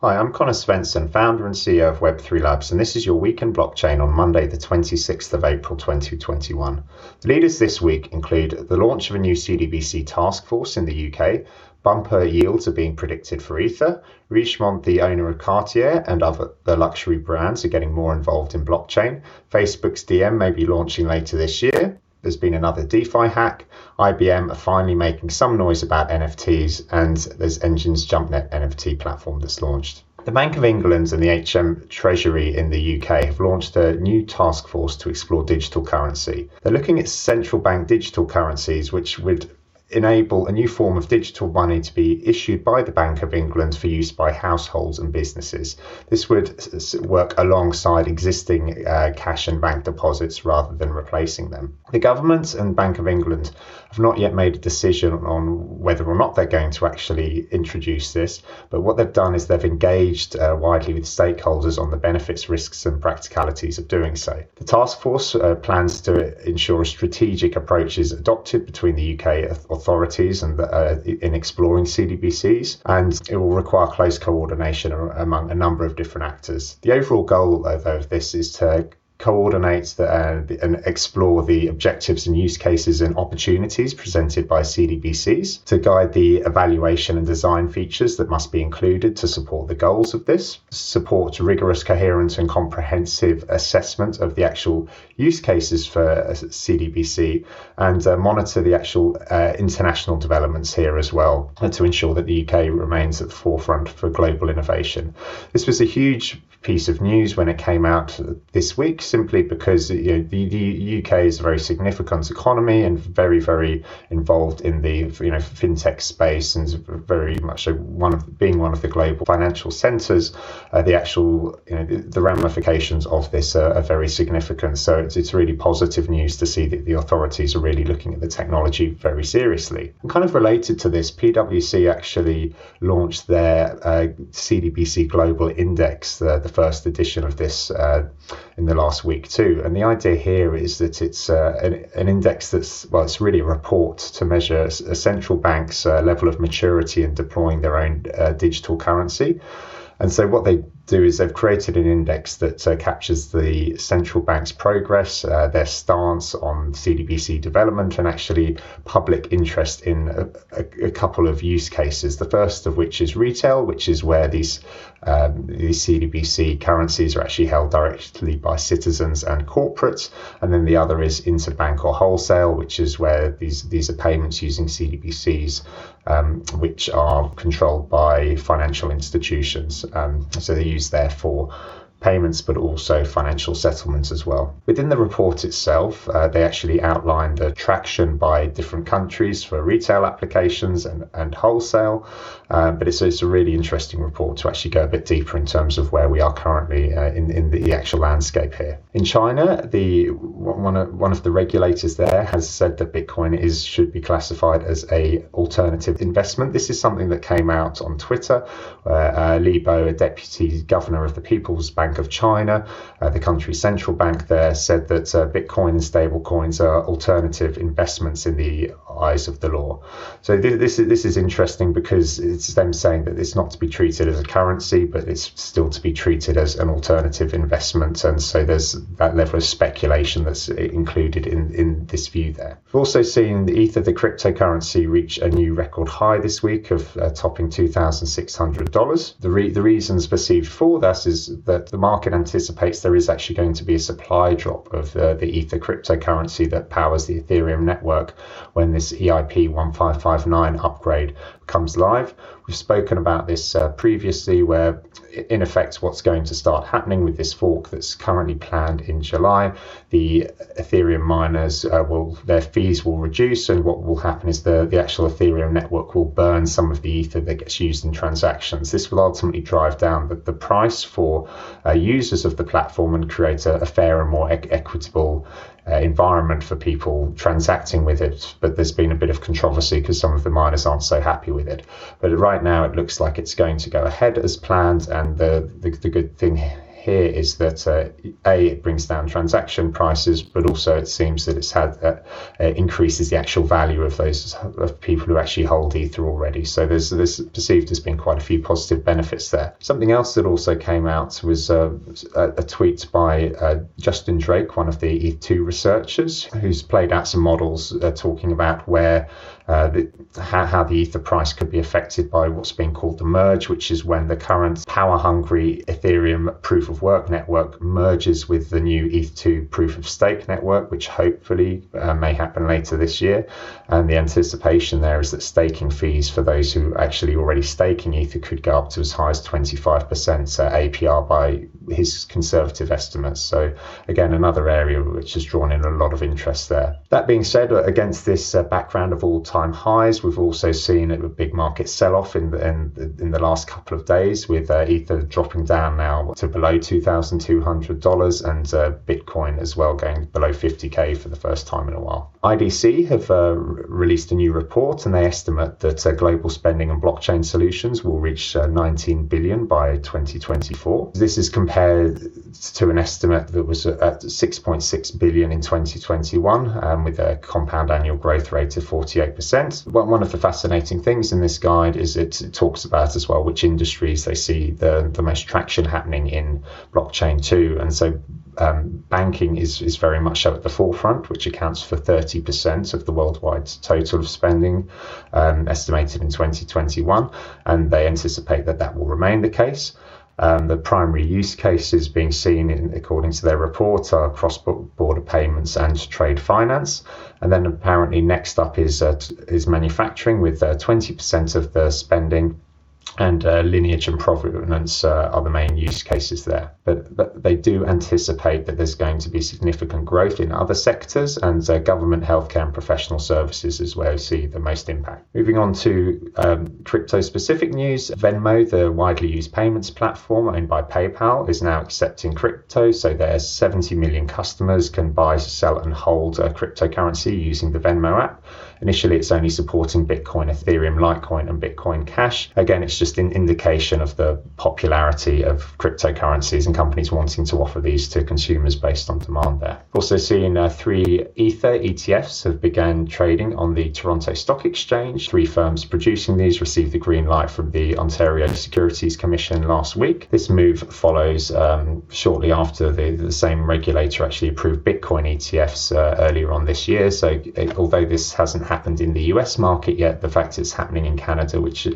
Hi, I'm Conor Svensson, founder and CEO of Web3 Labs, and this is your week in blockchain on Monday, the 26th of April 2021. The leaders this week include the launch of a new CDBC task force in the UK, bumper yields are being predicted for Ether, Richemont, the owner of Cartier and other the luxury brands, are getting more involved in blockchain, Facebook's Diem may be launching later this year, there's been another DeFi hack. IBM are finally making some noise about NFTs, and there's Enjin's JumpNet NFT platform that's launched. The Bank of England and the HM Treasury in the UK have launched a new task force to explore digital currency. They're looking at central bank digital currencies, which would enable a new form of digital money to be issued by the Bank of England for use by households and businesses. This would work alongside existing uh, cash and bank deposits rather than replacing them. The government and Bank of England have not yet made a decision on whether or not they're going to actually introduce this, but what they've done is they've engaged uh, widely with stakeholders on the benefits, risks, and practicalities of doing so. The task force uh, plans to ensure a strategic approach is adopted between the UK authorities and uh, in exploring CDBCs, and it will require close coordination among a number of different actors. The overall goal though, of this is to coordinate the, uh, and explore the objectives and use cases and opportunities presented by CDBCs to guide the evaluation and design features that must be included to support the goals of this, support rigorous, coherent, and comprehensive assessment of the actual use cases for CDBC, and uh, monitor the actual uh, international developments here as well to ensure that the UK remains at the forefront for global innovation. This was a huge piece of news when it came out this week, simply because you know, the, the UK is a very significant economy and very, very involved in the you know fintech space and very much one of being one of the global financial centres. Uh, the actual you know the, the ramifications of this are, are, very significant. So it's, it's really positive news to see that the authorities are really looking at the technology very seriously. And kind of related to this, PwC actually launched their uh, CDBC Global Index, the, the first edition of this uh, in the last week too. And the idea here is that it's uh, an, an, index that's well, it's really a report to measure a central bank's uh, level of maturity in deploying their own uh, digital currency. And so what they do is they've created an index that uh, captures the central bank's progress, uh, their stance on CDBC development, and actually public interest in a, a, a, couple of use cases. The first of which is retail, which is where these um, these CDBC currencies are actually held directly by citizens and corporates, and then the other is interbank or wholesale, which is where these these are payments using CDBCs, um, which are controlled by financial institutions. Um, so they use there for payments, but also financial settlements as well. Within the report itself, uh, they actually outline the traction by different countries for retail applications and, and wholesale. Uh, but it's, it's a really interesting report to actually go a bit deeper in terms of where we are currently uh, in, in the actual landscape here. In China, the one of, one of the regulators there has said that Bitcoin is should be classified as a alternative investment. This is something that came out on Twitter, where uh, Li Bo, a deputy governor of the People's Bank Bank of China, uh, the country's central bank there, said that uh, Bitcoin and stablecoins are alternative investments in the eyes of the law. So th- this is this is interesting because it's them saying that it's not to be treated as a currency, but it's still to be treated as an alternative investment, and so there's that level of speculation that's included in in this view there. We've also seen the Ether, the cryptocurrency, reach a new record high this week of uh, topping two thousand six hundred dollars. The re- the reasons perceived for this is that the market anticipates there is actually going to be a supply drop of uh, the Ether cryptocurrency that powers the Ethereum network when this EIP 1559 upgrade comes live. We've spoken about this uh, previously, where in effect, what's going to start happening with this fork that's currently planned in July, the Ethereum miners uh, will their fees will reduce, and what will happen is the the actual Ethereum network will burn some of the ether that gets used in transactions. This will ultimately drive down the, the price for uh, users of the platform and create a, a more e- equitable uh, environment for people transacting with it. But there's been a bit of controversy because some of the miners aren't so happy with it. But right now, it looks like it's going to go ahead as planned. And the, the, the good thing here is that uh, a it brings down transaction prices, but also it seems that it's had uh, uh, increases the actual value of those of people who actually hold Ether already. So there's there's perceived as being quite a few positive benefits there. Something else that also came out was uh, a, a, tweet by uh, Justin Drake, one of the ETH2 researchers, who's played out some models uh, talking about where uh, the, how, how, the ether price could be affected by what's being called the merge, which is when the current power hungry Ethereum proof of work network merges with the new ETH2 proof of stake network, which hopefully uh, may happen later this year. And the anticipation there is that staking fees for those who actually already staking ether could go up to as high as 25% APR by his conservative estimates. So, again, another area which has drawn in a lot of interest there. That being said, against this uh, background of all all-time highs. We've also seen a big market sell-off in the, in, in the last couple of days, with uh, Ether dropping down now to below two thousand two hundred dollars, and uh, Bitcoin as well going below fifty k for the first time in a while. IDC have uh, released a new report, and they estimate that uh, global spending on blockchain solutions will reach uh, 19 billion by 2024. This is compared to an estimate that was at 6.6 billion in 2021, um, with a compound annual growth rate of 48%. One of the fascinating things in this guide is it, it talks about as well which industries they see the, the most traction happening in blockchain too. And so um, banking is, is very much so at the forefront, which accounts for 30% of the worldwide total of spending um, estimated in 2021. And they anticipate that that will remain the case. Um, the primary use cases being seen, in, according to their report, are cross border payments and trade finance. And then apparently, next up is, uh, is manufacturing, with uh, 20% of the spending and uh, lineage and provenance uh, are the main use cases there. But, but, they do anticipate that there's going to be significant growth in other sectors, and uh, government, healthcare, and professional services is where we see the most impact. Moving on to um, crypto specific news Venmo, the widely used payments platform owned by PayPal, is now accepting crypto. So their 70 million customers can buy, sell, and hold cryptocurrency using the Venmo app. Initially, it's only supporting Bitcoin, Ethereum, Litecoin, and Bitcoin Cash. Again, it's just an indication of the popularity of cryptocurrencies and companies wanting to offer these to consumers based on demand there. Also seeing uh, three Ether ETFs have begun trading on the Toronto Stock Exchange. Three firms producing these received the green light from the Ontario Securities Commission last week. This move follows um, shortly after the, the same regulator actually approved Bitcoin ETFs uh, earlier on this year. So, it, although this hasn't happened in the US market yet, the fact it's happening in Canada, which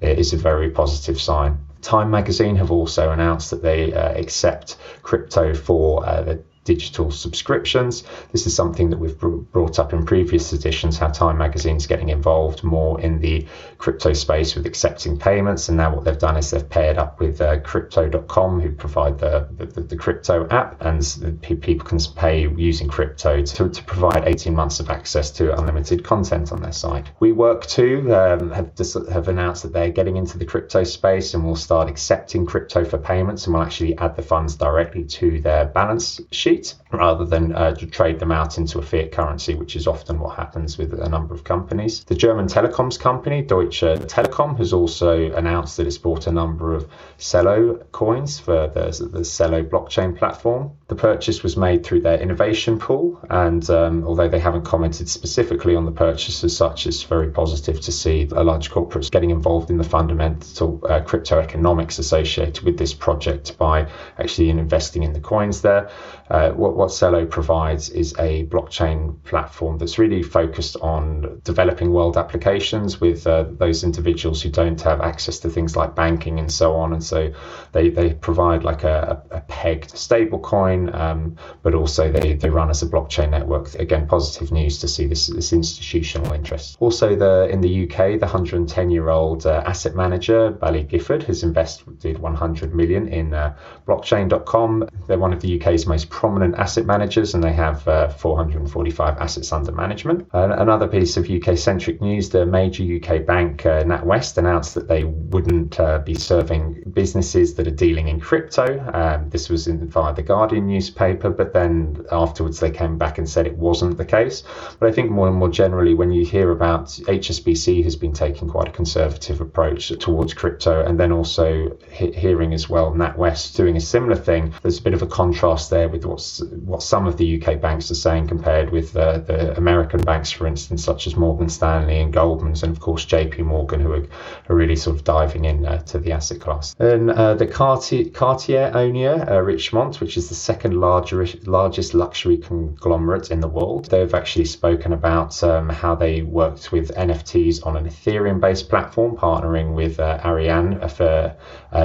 is a very positive sign. Time magazine have also announced that they uh, accept crypto for uh, the digital subscriptions. This is something that we've brought up in previous editions how Time Magazine's getting involved more in the crypto space with accepting payments. And now what they've done is they've paired up with uh, Crypto.com, who provide the, the, the crypto app, and people can pay using crypto to, to provide 18 months of access to unlimited content on their site. WeWork2 um, have, dis- have announced that they're getting into the crypto space and will start accepting crypto for payments and will actually add the funds directly to their balance sheet rather than uh, trade them out into a fiat currency, which is often what happens with a number of companies. The German telecoms company Deutsche Telekom has also announced that it's bought a number of Celo coins for the, the Celo blockchain platform. The purchase was made through their innovation pool, and um, although they haven't commented specifically on the purchase as such, it's very positive to see a large corporates getting involved in the fundamental uh, crypto economics associated with this project by actually investing in the coins there. Uh, what, what Celo provides is a blockchain platform that's really focused on developing world applications with uh, those individuals who don't have access to things like banking and so on. And so they, they provide like a, a pegged stablecoin, um, but also they, they run as a blockchain network. Again, positive news to see this, this institutional interest. Also, the in the UK, the 110 year old uh, asset manager, Baillie Gifford, has invested 100 million in uh, blockchain.com. They're one of the UK's most prominent asset managers and they have uh, 445 assets under management. Uh, another piece of UK centric news the major UK bank, uh, NatWest, announced that they wouldn't uh, be serving businesses that are dealing in crypto. Um, this was in, via the Guardian newspaper, but then afterwards they came back and said it wasn't the case. But I think more and more generally, when you hear about HSBC has been taking quite a conservative approach towards crypto, and then also he- hearing as well NatWest doing similar thing, there's a bit of a contrast there with what's what some of the UK banks are saying compared with uh, the American banks, for instance, such as Morgan Stanley and Goldman's, and of course JP Morgan, who are, are really sort of diving in uh, to the asset class. And uh, the Cartier, Cartier owner, uh, Richemont, which is the second larger, largest luxury conglomerate in the world, they've actually spoken about um, how they worked with NFTs on an Ethereum based platform, partnering with uh, Arianee for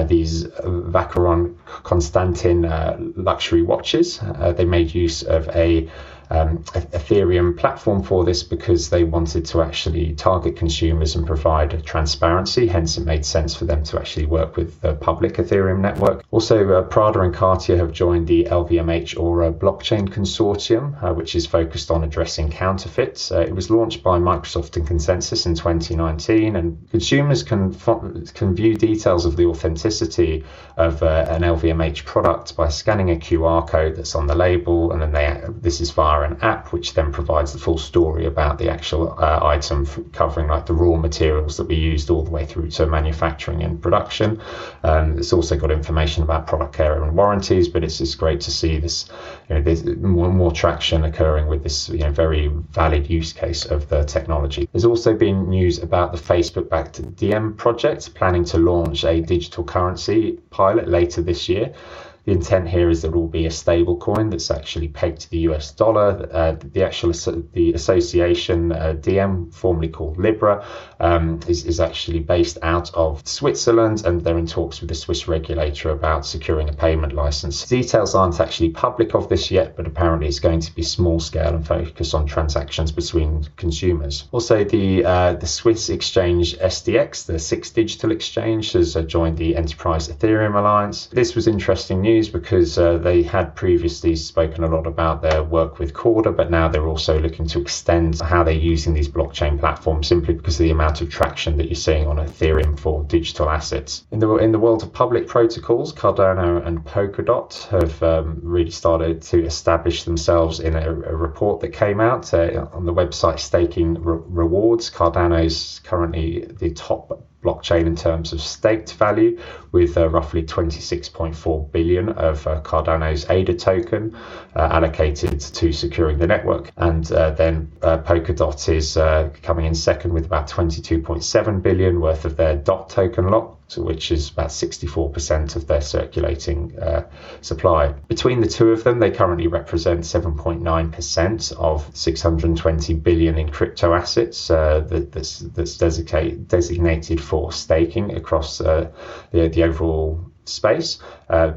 these Vacheron Constantin uh, luxury watches. Uh, they made use of a um, Ethereum platform for this because they wanted to actually target consumers and provide transparency. Hence, it made sense for them to actually work with the public Ethereum network. Also, uh, Prada and Cartier have joined the LVMH Aura blockchain consortium, uh, which is focused on addressing counterfeits. Uh, it was launched by Microsoft and ConsenSys in 2019, and consumers can can view details of the authenticity of uh, an LVMH product by scanning a QR code that's on the label, and then they this is via an app which then provides the full story about the actual uh, item, covering like the raw materials that we used all the way through to manufacturing and production. Um, it's also got information about product care and warranties, but it's just great to see this, you know, there's more, more traction occurring with this, you know, very valid use case of the technology. There's also been news about the Facebook-backed Diem project planning to launch a digital currency pilot later this year. The intent here is that it will be a stable coin that's actually pegged to the US dollar. Uh, the actual the association uh, Diem, formerly called Libra, um, is, is actually based out of Switzerland, and they're in talks with the Swiss regulator about securing a payment license. Details aren't actually public of this yet, but apparently it's going to be small scale and focus on transactions between consumers. Also, the uh, the Swiss exchange SDX, the SIX Digital Exchange, has uh, joined the Enterprise Ethereum Alliance. This was interesting news news because uh, they had previously spoken a lot about their work with Corda, but now they're also looking to extend how they're using these blockchain platforms simply because of the amount of traction that you're seeing on Ethereum for digital assets. In the in the world of public protocols, Cardano and Polkadot have um, really started to establish themselves in a, a report that came out uh, on the website Staking Re- Rewards. Cardano is currently the top blockchain in terms of staked value, with uh, roughly 26.4 billion of uh, Cardano's ADA token uh, allocated to securing the network. And uh, then uh, Polkadot is uh, coming in second with about 22.7 billion worth of their DOT token which is about 64% of their circulating uh, supply. Between the two of them, they currently represent 7.9% of 620 billion in crypto assets uh, that, that's, that's designated for staking across uh, the, the overall space. Uh,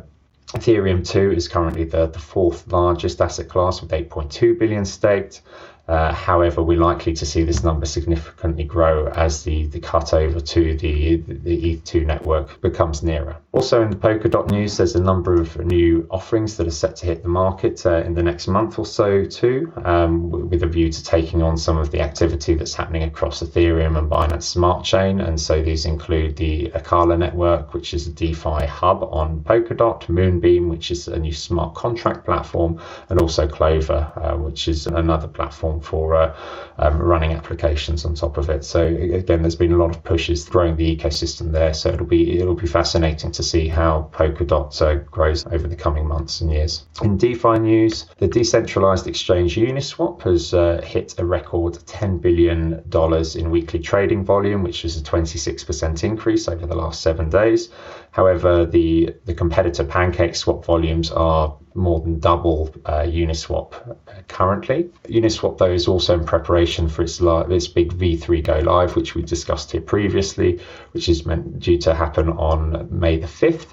Ethereum 2 is currently the, the fourth largest asset class with 8.2 billion staked. Uh, however, we're likely to see this number significantly grow as the, the cut over to the, the ETH2 network becomes nearer. Also, in the Polkadot news, there's a number of new offerings that are set to hit the market uh, in the next month or so, too, um, with a view to taking on some of the activity that's happening across Ethereum and Binance Smart Chain. And so these include the Acala network, which is a DeFi hub on Polkadot, Moonbeam, which is a new smart contract platform, and also Clover, uh, which is another platform for uh, um, running applications on top of it. So again, there's been a lot of pushes growing the ecosystem there. So it'll be it'll be fascinating to see how Polkadot uh, grows over the coming months and years. In DeFi news, the decentralized exchange Uniswap has uh, hit a record 10 billion dollars in weekly trading volume, which is a 26% increase over the last seven days. However, the the competitor Pancake Swap volumes are more than double uh, Uniswap currently. Uniswap, though, is also in preparation for its, li- its big V3 go live, which we discussed here previously, which is meant due to happen on May the 5th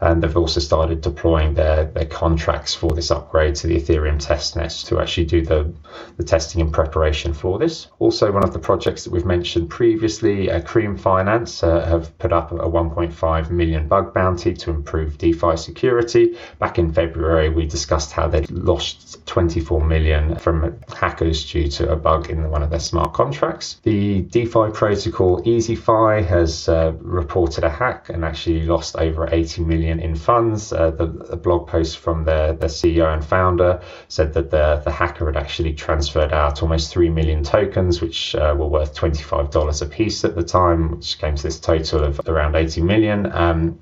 and they've also started deploying their, their contracts for this upgrade to the Ethereum testnet to actually do the, the testing in preparation for this. Also, one of the projects that we've mentioned previously, uh, Cream Finance, uh, have put up a 1.5 million bug bounty to improve DeFi security. Back in February, February, we discussed how they'd lost 24 million from hackers due to a bug in one of their smart contracts. The DeFi protocol EasyFi has uh, reported a hack and actually lost over 80 million in funds. Uh, the, the, blog post from their, their CEO and founder said that the, the hacker had actually transferred out almost 3 million tokens, which uh, were worth $25 a piece at the time, which came to this total of around 80 million. Um,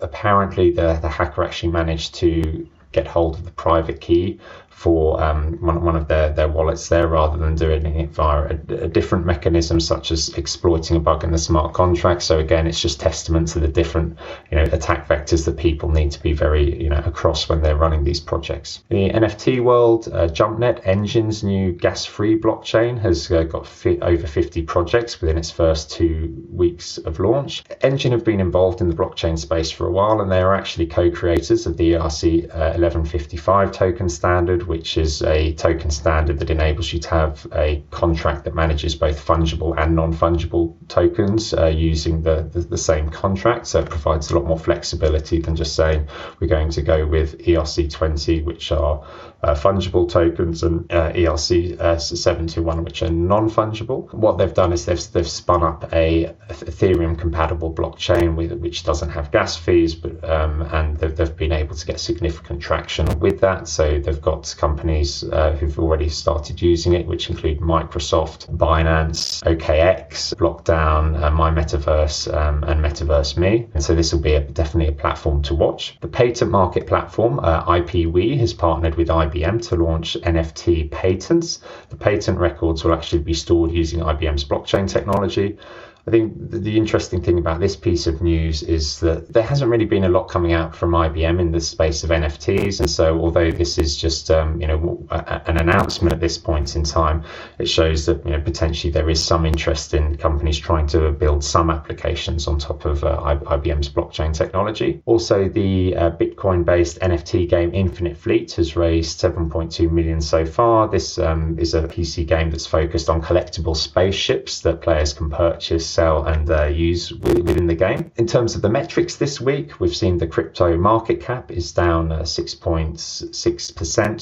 apparently, the, the hacker actually managed to get hold of the private key for um, one, one of their, their wallets there rather than doing it via a, a, different mechanism such as exploiting a bug in the smart contract. So again, it's just testament to the different you know attack vectors that people need to be very you know across when they're running these projects. The NFT world, uh, JumpNet Enjin's new gas-free blockchain has uh, got fi- over 50 projects within its first two weeks of launch. Engine have been involved in the blockchain space for a while, and they are actually co-creators of the ERC uh, 1155 token standard which is a token standard that enables you to have a contract that manages both fungible and non-fungible tokens uh, using the, the, the, same contract. So it provides a lot more flexibility than just saying we're going to go with ERC20, which are fungible tokens and uh, ERC uh, 721, which are non-fungible. What they've done is they've, they've spun up a Ethereum compatible blockchain with which doesn't have gas fees, but um, and they've, they've been able to get significant traction with that. So they've got companies uh, who've already started using it, which include Microsoft, Binance, OKX, Blockdown, uh, My Metaverse, um, and Metaverse Me. And so this will be a, definitely a platform to watch. The patent market platform, uh, IPWE, has partnered with IBM IBM to launch NFT patents. The patent records will actually be stored using IBM's blockchain technology. I think the interesting thing about this piece of news is that there hasn't really been a lot coming out from IBM in the space of NFTs, and so although this is just um, you know a, an announcement at this point in time, it shows that you know potentially there is some interest in companies trying to build some applications on top of uh, IBM's blockchain technology. Also, the uh, Bitcoin-based NFT game Infinite Fleet has raised 7.2 million so far. This um, is a PC game that's focused on collectible spaceships that players can purchase sell and uh, use within the game. In terms of the metrics this week, we've seen the crypto market cap is down 6.6% uh,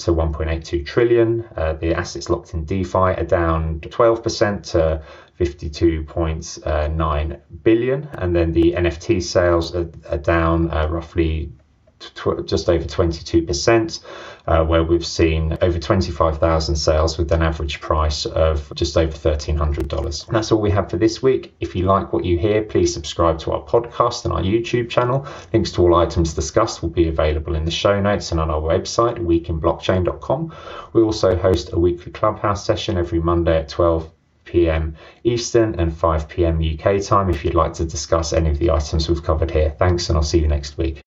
to 1.82 trillion. Uh, the assets locked in DeFi are down 12% to 52.9 billion. And then the NFT sales are, are down uh, roughly tw- just over 22%, uh, where we've seen over 25,000 sales with an average price of just over $1,300. And that's all we have for this week. If you like what you hear, please subscribe to our podcast and our YouTube channel. Links to all items discussed will be available in the show notes and on our website, weekinblockchain.com. We also host a weekly clubhouse session every Monday at 12 p.m. Eastern and 5 p.m. UK time if you'd like to discuss any of the items we've covered here. Thanks, and I'll see you next week.